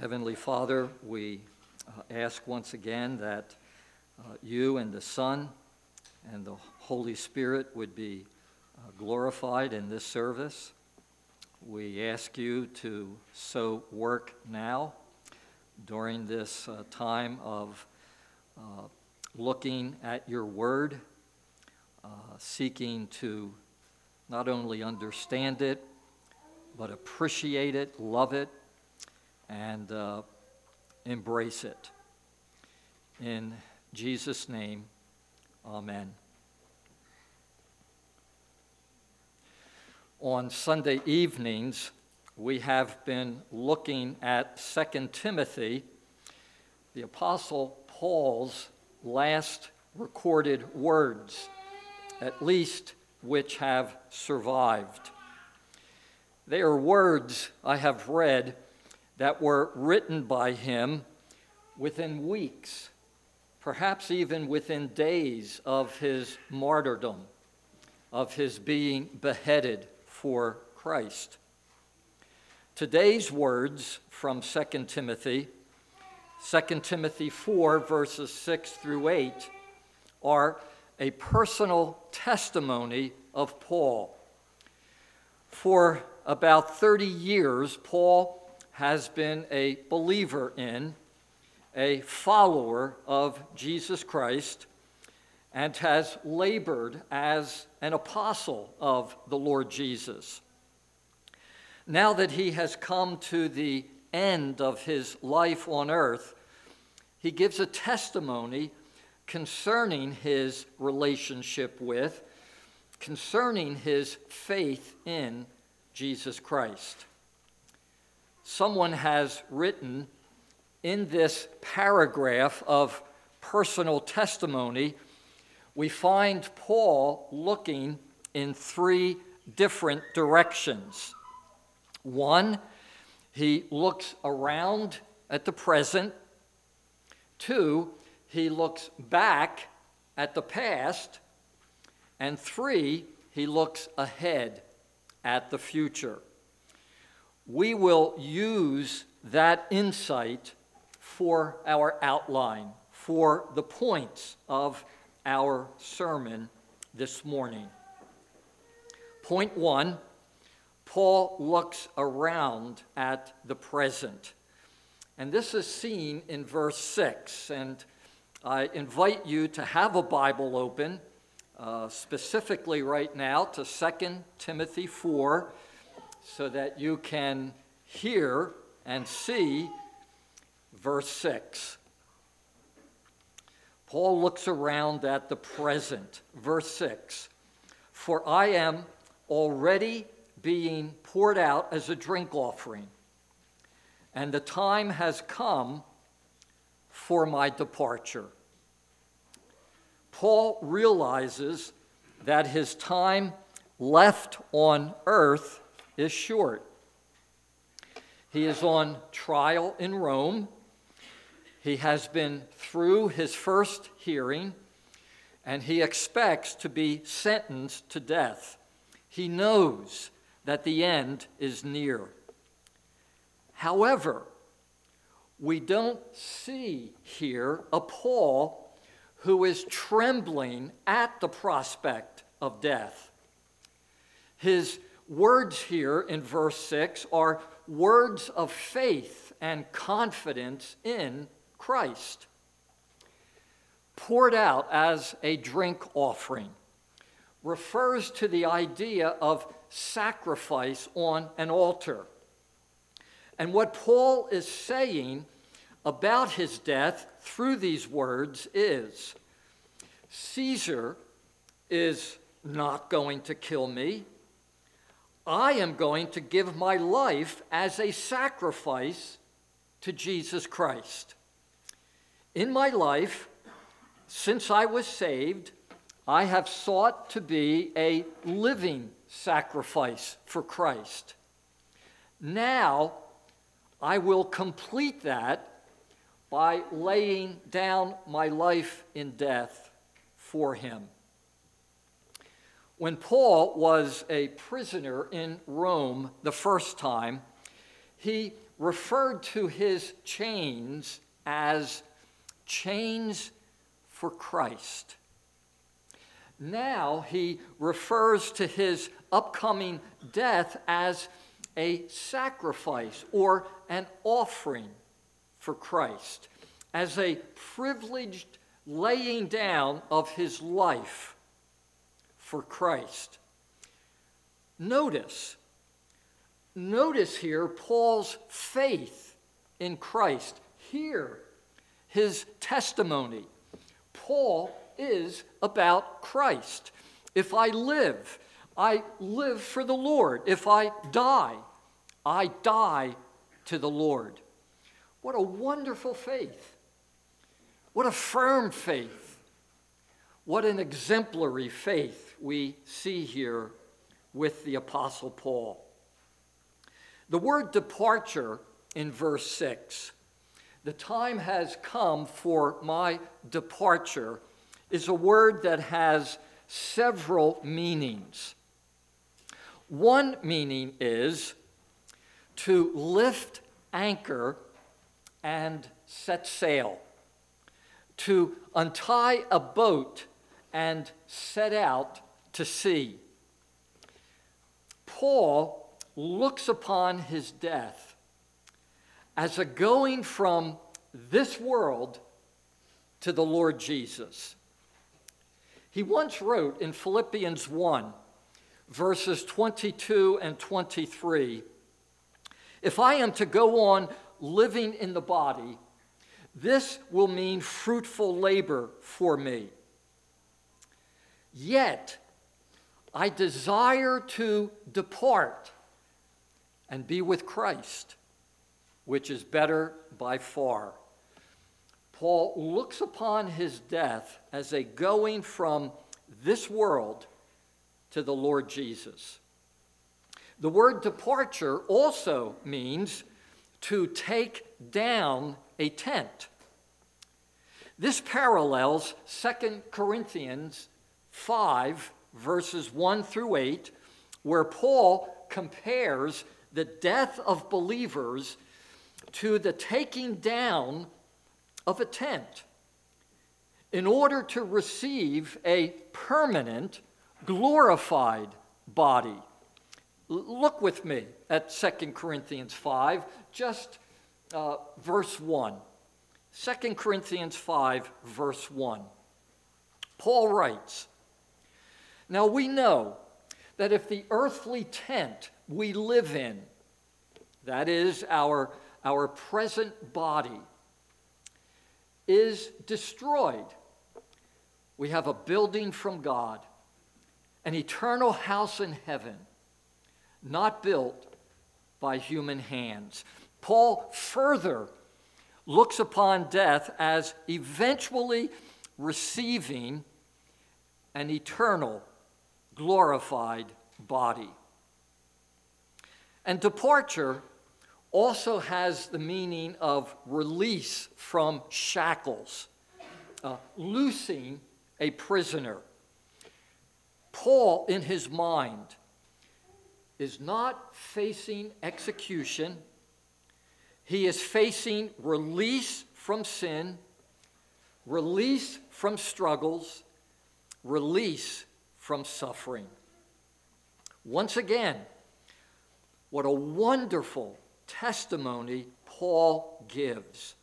Heavenly Father, we uh, ask once again that uh, you and the Son and the Holy Spirit would be uh, glorified in this service. We ask you to so work now during this uh, time of uh, looking at your word, uh, seeking to not only understand it, but appreciate it, love it, and uh, embrace it. In Jesus' name, amen. On Sunday evenings, we have been looking at 2 Timothy, the Apostle Paul's last recorded words, at least which have survived. They are words I have read that were written by him within weeks, perhaps even within days of his martyrdom, of his being beheaded for Christ. Today's words from 2 Timothy, 2 Timothy 4, verses 6 through 8, are a personal testimony of Paul. For about 30 years, Paul has been a believer in, a follower of Jesus Christ, and has labored as an apostle of the Lord Jesus. Now that he has come to the end of his life on earth, he gives a testimony concerning his relationship with, concerning his faith in Jesus Christ someone has written in this paragraph of personal testimony, we find Paul looking in three different directions. One, he looks around at the present. Two, he looks back at the past. And three, he looks ahead at the future we will use that insight for our outline, for the points of our sermon this morning. Point one Paul looks around at the present. And this is seen in verse 6. And I invite you to have a Bible open, uh, specifically right now to 2 Timothy 4 so that you can hear and see verse 6. Paul looks around at the present. Verse 6 For I am already being poured out as a drink offering, and the time has come for my departure. Paul realizes that his time left on earth is short. He is on trial in Rome. He has been through his first hearing, and he expects to be sentenced to death. He knows that the end is near. However, we don't see here a Paul who is trembling at the prospect of death. His words here in verse 6 are words of faith and confidence in Christ, poured out as a drink offering, refers to the idea of sacrifice on an altar. And what Paul is saying about his death through these words is Caesar is not going to kill me. I am going to give my life as a sacrifice to Jesus Christ. In my life, since I was saved, I have sought to be a living sacrifice for Christ. Now, I will complete that by laying down my life in death for Him. When Paul was a prisoner in Rome the first time, he referred to his chains as chains for Christ. Now he refers to his upcoming death as a sacrifice or an offering for Christ, as a privileged laying down of his life for Christ. Notice, notice here Paul's faith in Christ. Here, his testimony. Paul is about Christ. If I live, I live for the Lord. If I die, I die to the Lord. What a wonderful faith. What a firm faith. What an exemplary faith we see here with the Apostle Paul. The word departure in verse 6, the time has come for my departure, is a word that has several meanings. One meaning is to lift anchor and set sail, to untie a boat and set out to sea. Paul looks upon his death as a going from this world to the Lord Jesus. He once wrote in Philippians 1, verses 22 and 23 If I am to go on living in the body, this will mean fruitful labor for me. Yet, I desire to depart and be with Christ, which is better by far. Paul looks upon his death as a going from this world to the Lord Jesus. The word departure also means to take down a tent. This parallels 2 Corinthians 5, verses 1 through 8, where Paul compares the death of believers to the taking down of a tent in order to receive a permanent, glorified body. Look with me at 2 Corinthians 5, just uh, verse 1. 2 Corinthians 5, verse 1. Paul writes Now we know that if the earthly tent we live in, that is our, our present body, is destroyed, we have a building from God, an eternal house in heaven not built by human hands. Paul further looks upon death as eventually receiving an eternal, glorified body. And departure also has the meaning of release from shackles, uh, loosing a prisoner. Paul, in his mind, is not facing execution, he is facing release from sin, release from struggles, release from suffering. Once again, what a wonderful testimony Paul gives.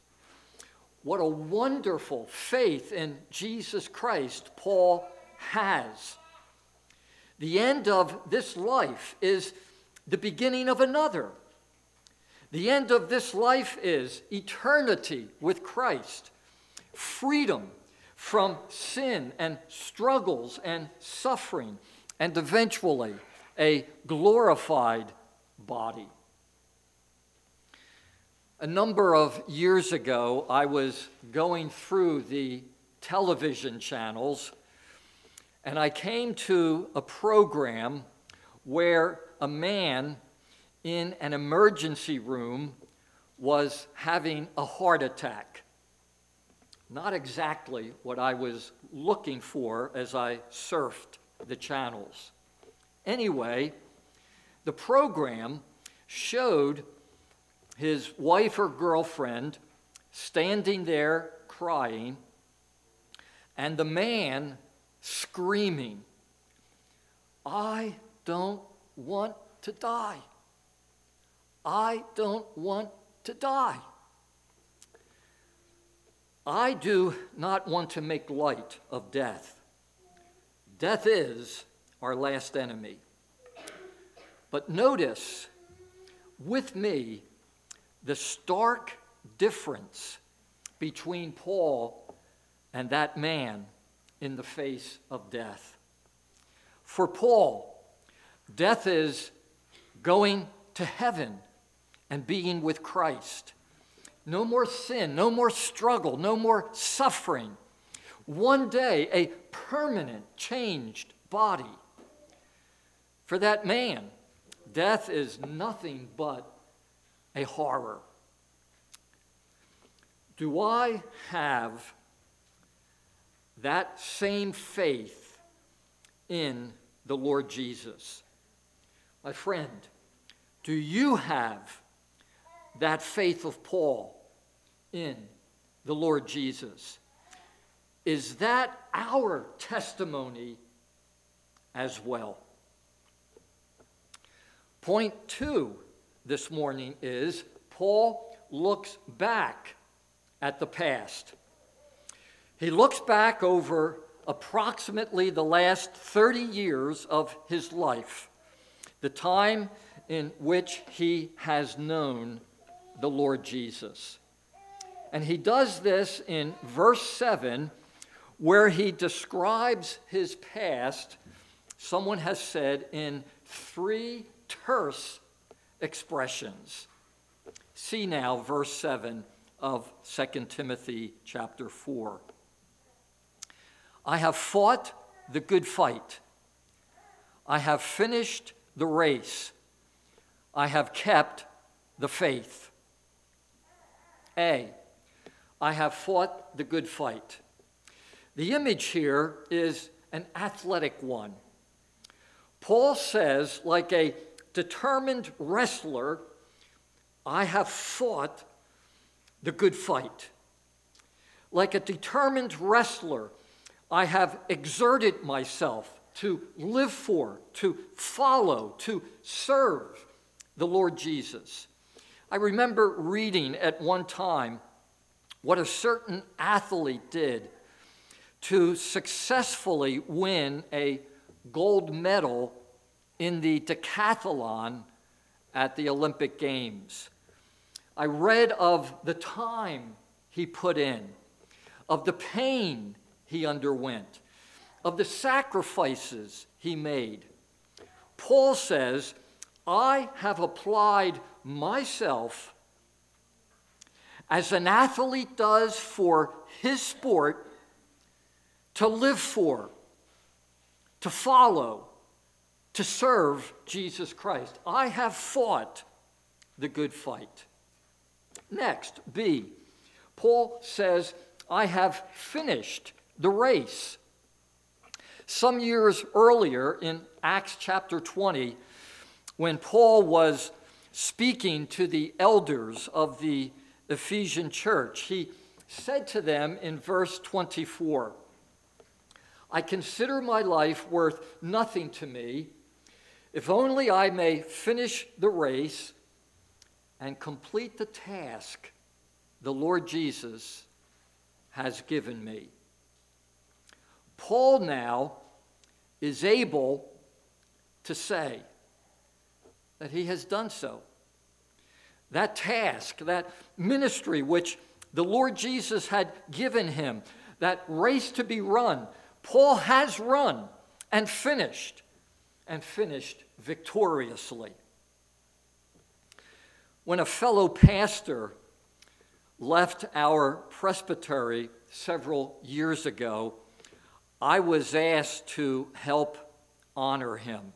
What a wonderful faith in Jesus Christ Paul has. The end of this life is the beginning of another. The end of this life is eternity with Christ, freedom from sin and struggles and suffering, and eventually a glorified body. A number of years ago, I was going through the television channels and I came to a program where a man in an emergency room was having a heart attack. Not exactly what I was looking for as I surfed the channels. Anyway, the program showed his wife or girlfriend standing there crying, and the man screaming, I don't want to die. I don't want to die. I do not want to make light of death. Death is our last enemy. But notice with me the stark difference between Paul and that man in the face of death. For Paul, death is going to heaven and being with Christ. No more sin, no more struggle, no more suffering. One day, a permanent, changed body. For that man, death is nothing but a horror. Do I have that same faith in the Lord Jesus? My friend, do you have that faith of Paul in the Lord Jesus? Is that our testimony as well? Point two this morning is Paul looks back at the past. He looks back over approximately the last 30 years of his life, the time in which he has known the Lord Jesus. And he does this in verse 7, where he describes his past, someone has said, in three terse expressions. See now verse 7 of 2 Timothy chapter 4. I have fought the good fight. I have finished the race. I have kept the faith. A. I have fought the good fight. The image here is an athletic one. Paul says, like a determined wrestler, I have fought the good fight. Like a determined wrestler, I have exerted myself to live for, to follow, to serve the Lord Jesus. I remember reading at one time what a certain athlete did to successfully win a gold medal in the decathlon at the Olympic Games. I read of the time he put in, of the pain he underwent, of the sacrifices he made. Paul says, I have applied myself as an athlete does for his sport to live for, to follow, to serve Jesus Christ. I have fought the good fight. Next, B. Paul says, I have finished the race. Some years earlier in Acts chapter 20, when Paul was speaking to the elders of the Ephesian church, he said to them in verse 24, I consider my life worth nothing to me if only I may finish the race and complete the task the Lord Jesus has given me. Paul now is able to say that he has done so. That task, that ministry which the Lord Jesus had given him, that race to be run, Paul has run and finished and finished victoriously. When a fellow pastor left our presbytery several years ago, I was asked to help honor him.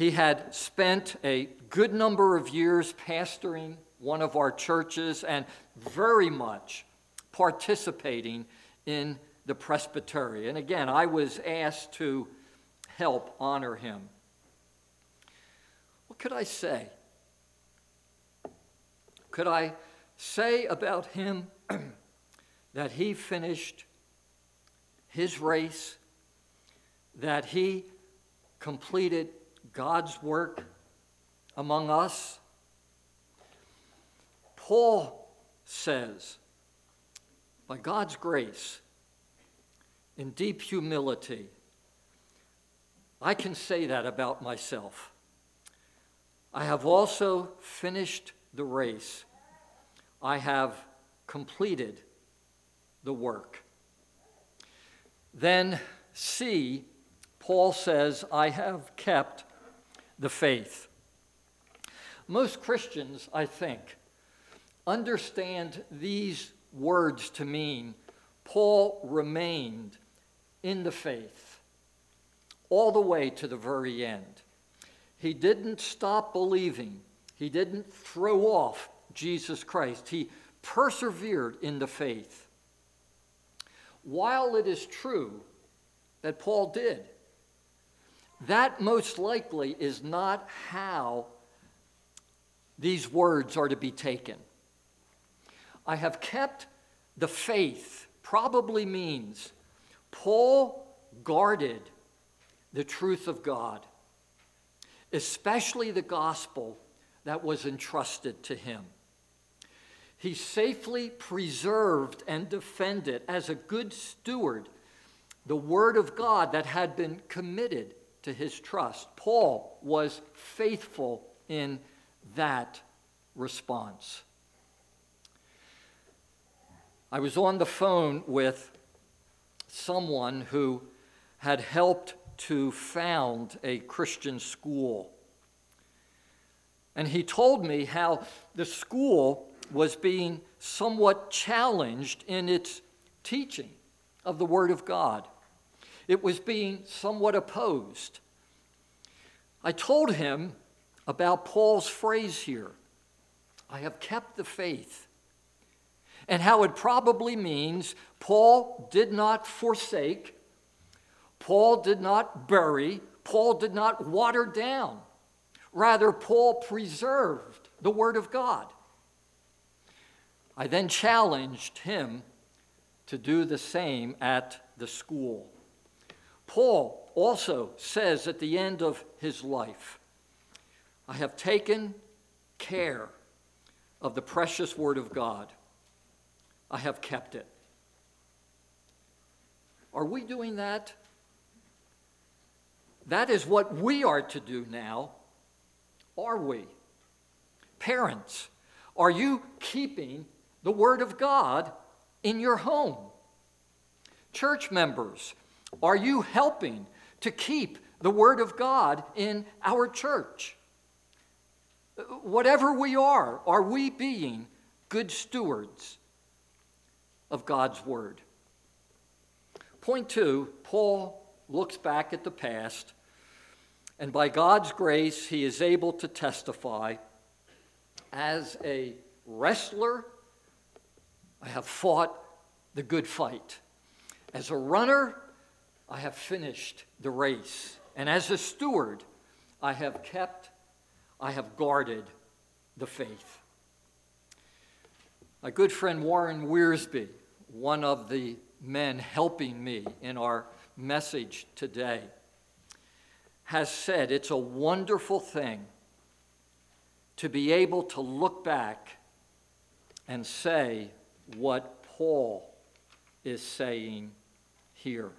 He had spent a good number of years pastoring one of our churches and very much participating in the presbytery. And again, I was asked to help honor him. What could I say? Could I say about him that he finished his race, that he completed God's work among us? Paul says, by God's grace, in deep humility, I can say that about myself. I have also finished the race. I have completed the work. Then, C, Paul says, I have kept the faith. Most Christians, I think, understand these words to mean Paul remained in the faith all the way to the very end. He didn't stop believing, he didn't throw off Jesus Christ. He persevered in the faith. While it is true that Paul did, that most likely is not how these words are to be taken. I have kept the faith, probably means Paul guarded the truth of God, especially the gospel that was entrusted to him. He safely preserved and defended as a good steward the word of God that had been committed to his trust. Paul was faithful in that response. I was on the phone with someone who had helped to found a Christian school. And he told me how the school was being somewhat challenged in its teaching of the Word of God. It was being somewhat opposed. I told him about Paul's phrase here I have kept the faith, and how it probably means Paul did not forsake, Paul did not bury, Paul did not water down. Rather, Paul preserved the Word of God. I then challenged him to do the same at the school. Paul also says at the end of his life, I have taken care of the precious Word of God. I have kept it. Are we doing that? That is what we are to do now. Are we? Parents, are you keeping the Word of God in your home? Church members, are you helping to keep the Word of God in our church? Whatever we are, are we being good stewards of God's Word? Point two Paul looks back at the past, and by God's grace, he is able to testify as a wrestler, I have fought the good fight. As a runner, I have finished the race. And as a steward, I have kept I have guarded the faith. My good friend Warren Wiersbe, one of the men helping me in our message today, has said it's a wonderful thing to be able to look back and say what Paul is saying here.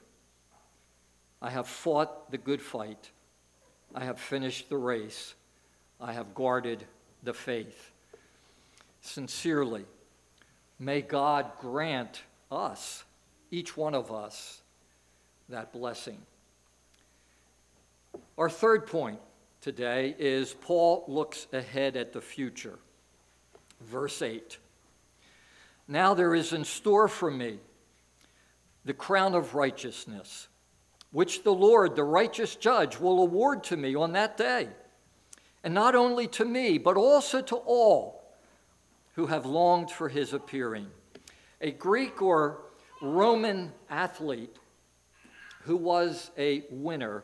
I have fought the good fight. I have finished the race. I have guarded the faith. Sincerely, may God grant us, each one of us, that blessing. Our third point today is Paul looks ahead at the future. Verse 8 Now there is in store for me the crown of righteousness, which the Lord, the righteous judge, will award to me on that day and not only to me, but also to all who have longed for his appearing. A Greek or Roman athlete who was a winner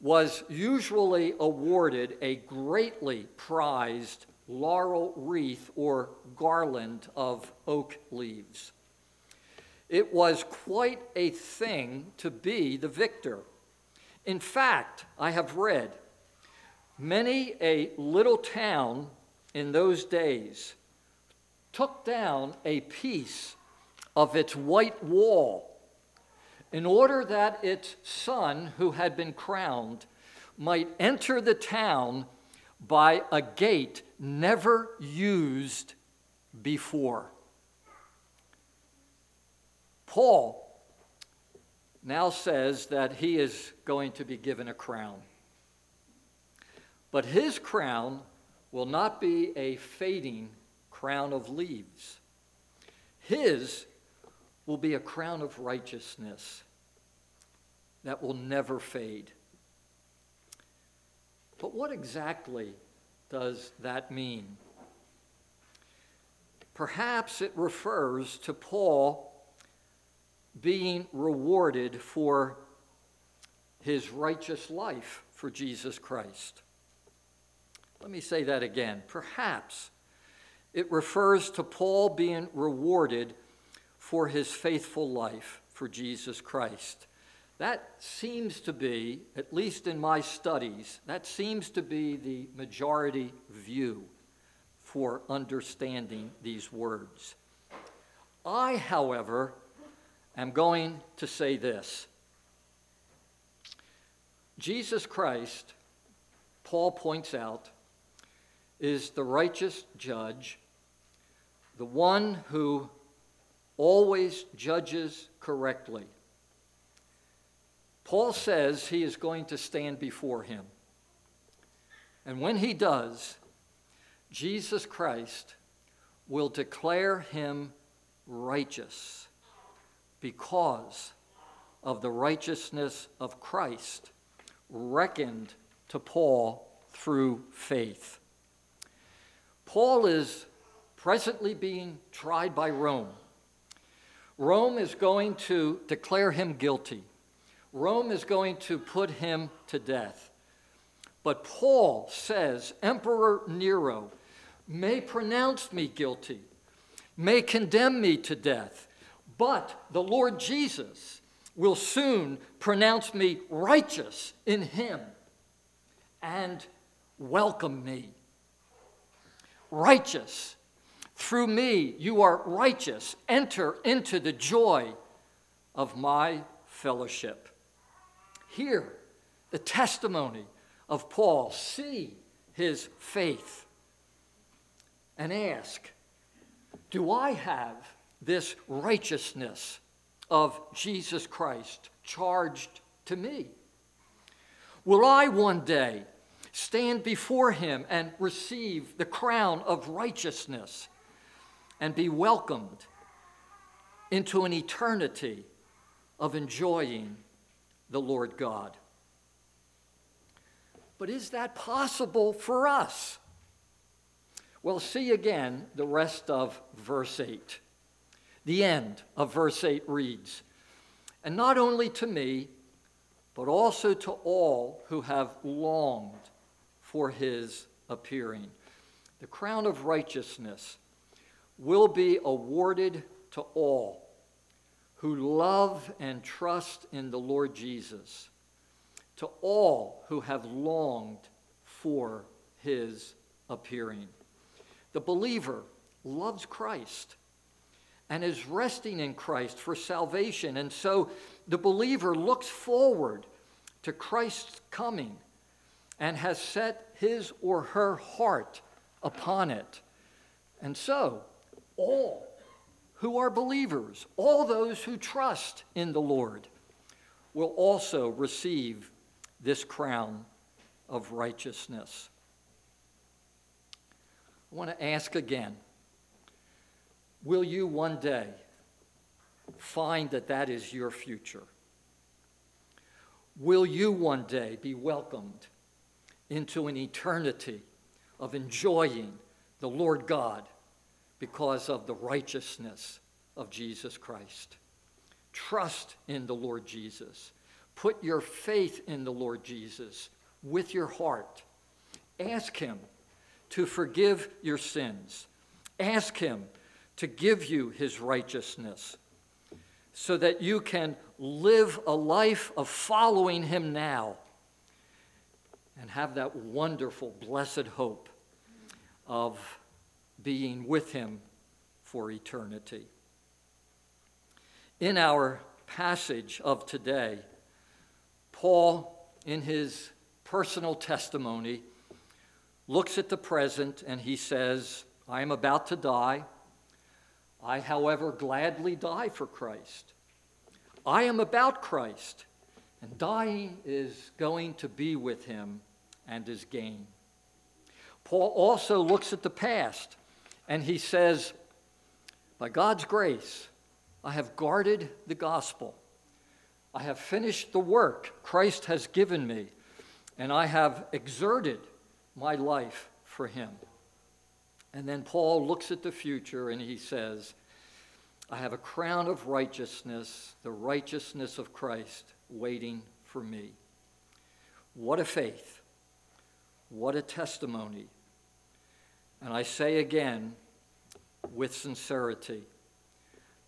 was usually awarded a greatly prized laurel wreath or garland of oak leaves. It was quite a thing to be the victor. In fact, I have read many a little town in those days took down a piece of its white wall in order that its son, who had been crowned, might enter the town by a gate never used before. Paul now says that he is going to be given a crown. But his crown will not be a fading crown of leaves. His will be a crown of righteousness that will never fade. But what exactly does that mean? Perhaps it refers to Paul being rewarded for his righteous life for Jesus Christ. Let me say that again. Perhaps it refers to Paul being rewarded for his faithful life for Jesus Christ. That seems to be, at least in my studies, that seems to be the majority view for understanding these words. I, however, am going to say this Jesus Christ, Paul points out, is the righteous judge, the one who always judges correctly. Paul says he is going to stand before him. And when he does, Jesus Christ will declare him righteous because of the righteousness of Christ reckoned to Paul through faith. Paul is presently being tried by Rome. Rome is going to declare him guilty. Rome is going to put him to death. But Paul says Emperor Nero may pronounce me guilty, may condemn me to death, but the Lord Jesus will soon pronounce me righteous in him and welcome me. Righteous. Through me, you are righteous. Enter into the joy of my fellowship hear the testimony of Paul, see his faith, and ask Do I have this righteousness of Jesus Christ charged to me? Will I one day stand before him and receive the crown of righteousness and be welcomed into an eternity of enjoying the Lord God. But is that possible for us? Well, see again the rest of verse 8. The end of verse 8 reads, And not only to me, but also to all who have longed for his appearing. The crown of righteousness will be awarded to all who love and trust in the Lord Jesus, to all who have longed for his appearing. The believer loves Christ and is resting in Christ for salvation. And so the believer looks forward to Christ's coming and has set his or her heart upon it. And so all who are believers, all those who trust in the Lord, will also receive this crown of righteousness. I want to ask again Will you one day find that that is your future? Will you one day be welcomed into an eternity of enjoying the Lord God? because of the righteousness of Jesus Christ. Trust in the Lord Jesus. Put your faith in the Lord Jesus with your heart. Ask Him to forgive your sins. Ask Him to give you His righteousness so that you can live a life of following Him now and have that wonderful, blessed hope of being with Him for eternity. In our passage of today, Paul, in his personal testimony, looks at the present and he says, I am about to die. I, however, gladly die for Christ. I am about Christ, and dying is going to be with him and is gain. Paul also looks at the past and he says, By God's grace, I have guarded the gospel. I have finished the work Christ has given me, and I have exerted my life for him. And then Paul looks at the future and he says, I have a crown of righteousness, the righteousness of Christ, waiting for me. What a faith! What a testimony. And I say again, with sincerity,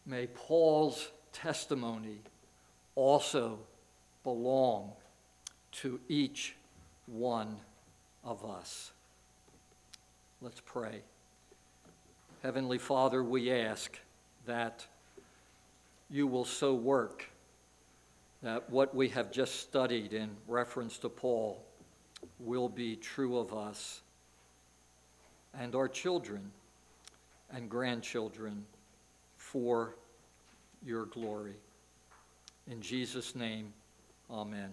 may Paul's testimony also belong to each one of us. Let's pray. Heavenly Father, we ask that you will so work that what we have just studied in reference to Paul will be true of us and our children and grandchildren for your glory. In Jesus' name, amen.